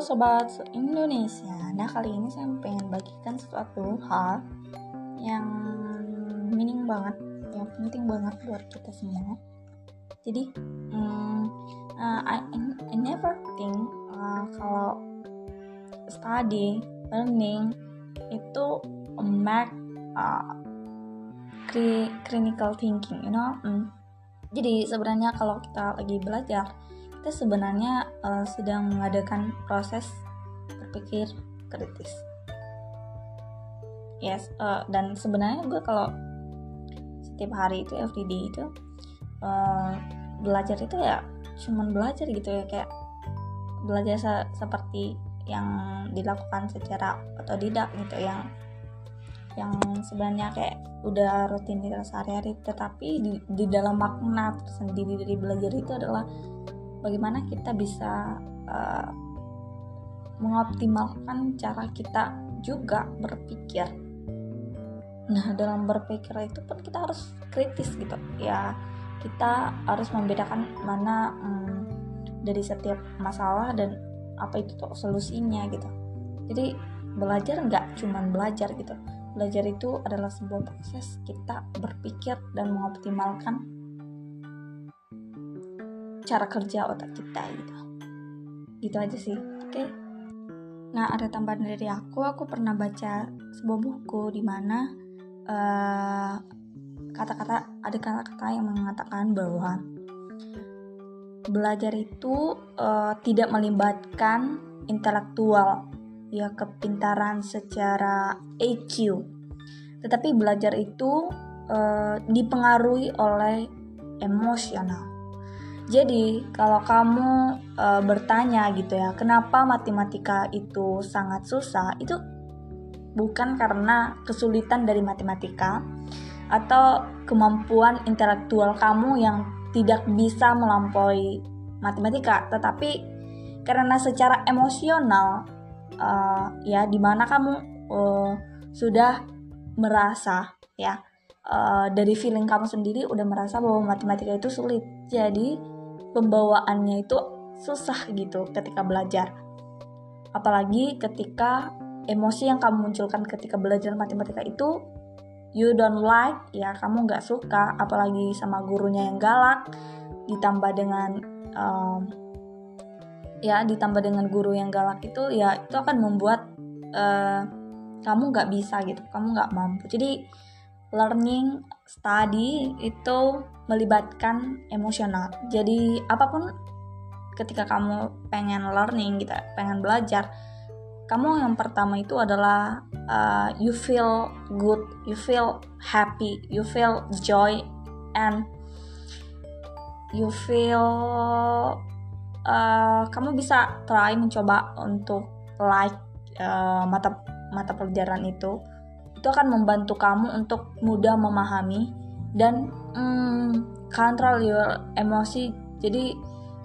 sobat Indonesia. Nah, kali ini saya pengen bagikan sesuatu hal yang meaning banget, yang penting banget buat kita semua. Jadi, um, uh, I, I never think uh, kalau study, learning itu make uh, critical thinking, you know. Um, jadi sebenarnya kalau kita lagi belajar kita sebenarnya uh, sedang mengadakan proses berpikir kritis. Yes, uh, dan sebenarnya gue kalau setiap hari itu everyday itu uh, belajar itu ya cuman belajar gitu ya kayak belajar se seperti yang dilakukan secara otodidak gitu yang yang sebenarnya kayak udah rutinitas sehari-hari tetapi di, di dalam makna tersendiri dari belajar itu adalah bagaimana kita bisa uh, mengoptimalkan cara kita juga berpikir. Nah, dalam berpikir itu pun kita harus kritis gitu. Ya, kita harus membedakan mana hmm, dari setiap masalah dan apa itu tuh solusinya gitu. Jadi belajar nggak cuman belajar gitu. Belajar itu adalah sebuah proses kita berpikir dan mengoptimalkan cara kerja otak kita gitu. Gitu aja sih. Oke. Okay? nah ada tambahan dari aku aku pernah baca sebuah buku di mana uh, kata-kata ada kata-kata yang mengatakan bahwa belajar itu uh, tidak melibatkan intelektual ya kepintaran secara EQ tetapi belajar itu uh, dipengaruhi oleh emosional jadi, kalau kamu e, bertanya gitu ya, kenapa matematika itu sangat susah? Itu bukan karena kesulitan dari matematika atau kemampuan intelektual kamu yang tidak bisa melampaui matematika, tetapi karena secara emosional uh, ya di mana kamu uh, sudah merasa ya uh, dari feeling kamu sendiri udah merasa bahwa matematika itu sulit. Jadi pembawaannya itu susah gitu ketika belajar. Apalagi ketika emosi yang kamu munculkan ketika belajar matematika itu you don't like, ya kamu nggak suka, apalagi sama gurunya yang galak, ditambah dengan um, ya ditambah dengan guru yang galak itu ya itu akan membuat uh, kamu nggak bisa gitu, kamu nggak mampu. Jadi learning study itu melibatkan emosional. Jadi apa pun ketika kamu pengen learning gitu, pengen belajar, kamu yang pertama itu adalah uh, you feel good, you feel happy, you feel joy, and you feel uh, kamu bisa try mencoba untuk like uh, mata mata pelajaran itu itu akan membantu kamu untuk mudah memahami dan mm, control your emosi. Jadi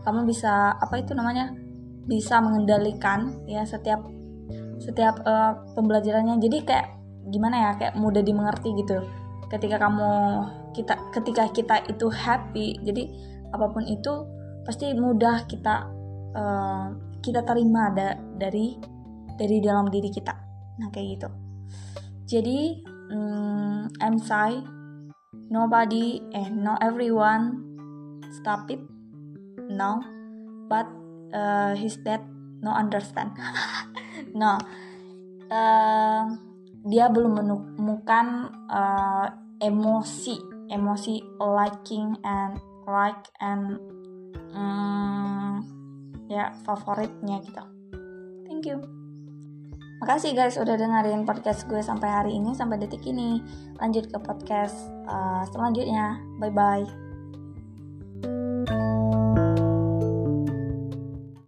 kamu bisa apa itu namanya bisa mengendalikan ya setiap setiap uh, pembelajarannya. Jadi kayak gimana ya kayak mudah dimengerti gitu. Ketika kamu kita ketika kita itu happy jadi apa pun itu pasti mudah kita uh, kita terima da dari dari dalam diri kita. Nah kayak gitu jadi um, I'm sorry nobody and not everyone stop it no but uh, his dad no understand. No. Uh, dia belum menemukan uh, emosi. Emosi liking and like and um, ya favoritnya gitu. Thank you Makasih guys udah dengerin podcast gue sampai hari ini, sampai detik ini. Lanjut ke podcast uh, selanjutnya. Bye-bye.